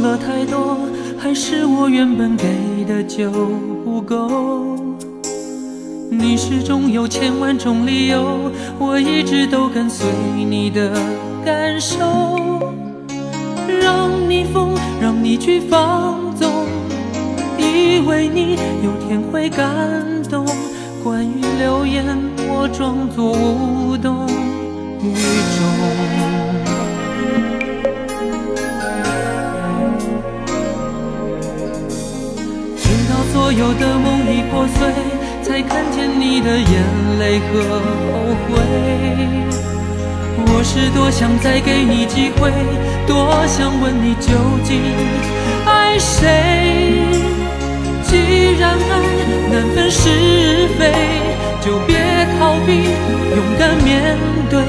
了太多，还是我原本给的就不够。你始终有千万种理由，我一直都跟随你的感受，让你疯，让你去放纵，以为你有天会感动。关于流言，我装作无动于衷。有的梦已破碎，才看见你的眼泪和后悔。我是多想再给你机会，多想问你究竟爱谁。既然爱难分是非，就别逃避，勇敢面对。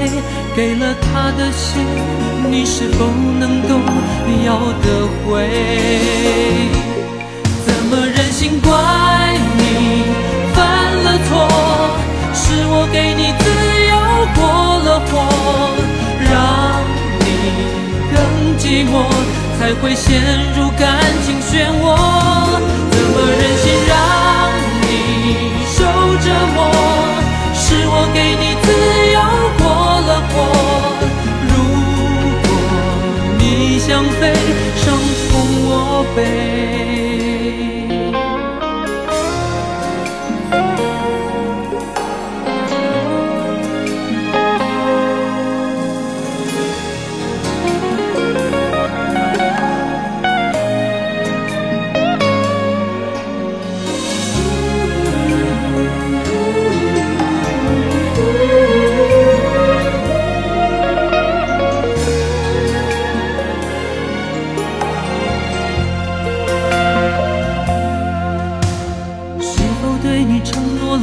给了他的心，你是否能够要得回？怎么忍心怪你犯了错？是我给你自由过了火，让你更寂寞，才会陷入感情漩涡。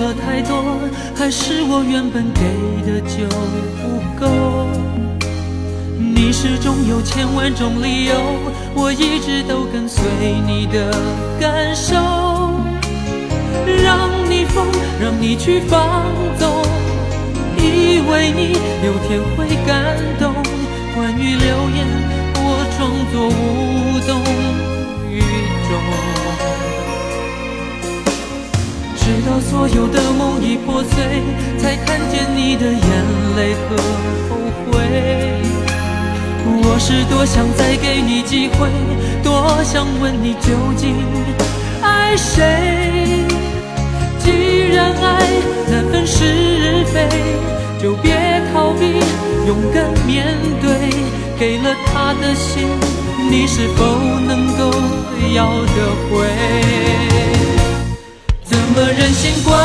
了太多，还是我原本给的就不够？你始终有千万种理由，我一直都跟随你的感受，让你疯，让你去放纵，以为你有天会感动。关于流言，我装作无动我所有的梦已破碎，才看见你的眼泪和后悔。我是多想再给你机会，多想问你究竟爱谁。既然爱难分是非，就别逃避，勇敢面对。给了他的心，你是否能够要得回？怎么忍心怪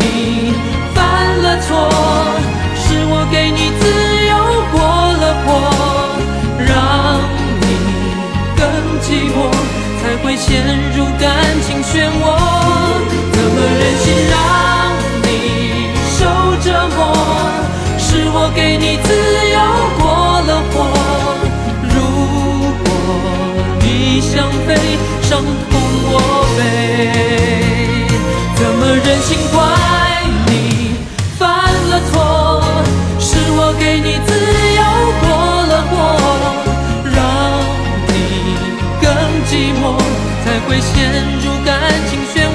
你犯了错？是我给你自由过了火，让你更寂寞，才会陷入感情漩涡。怎么忍心让你受折磨？是我给你自由过了火。如果你想飞，伤痛我背。任性怪你犯了错？是我给你自由过了火，让你更寂寞，才会陷入感情漩涡。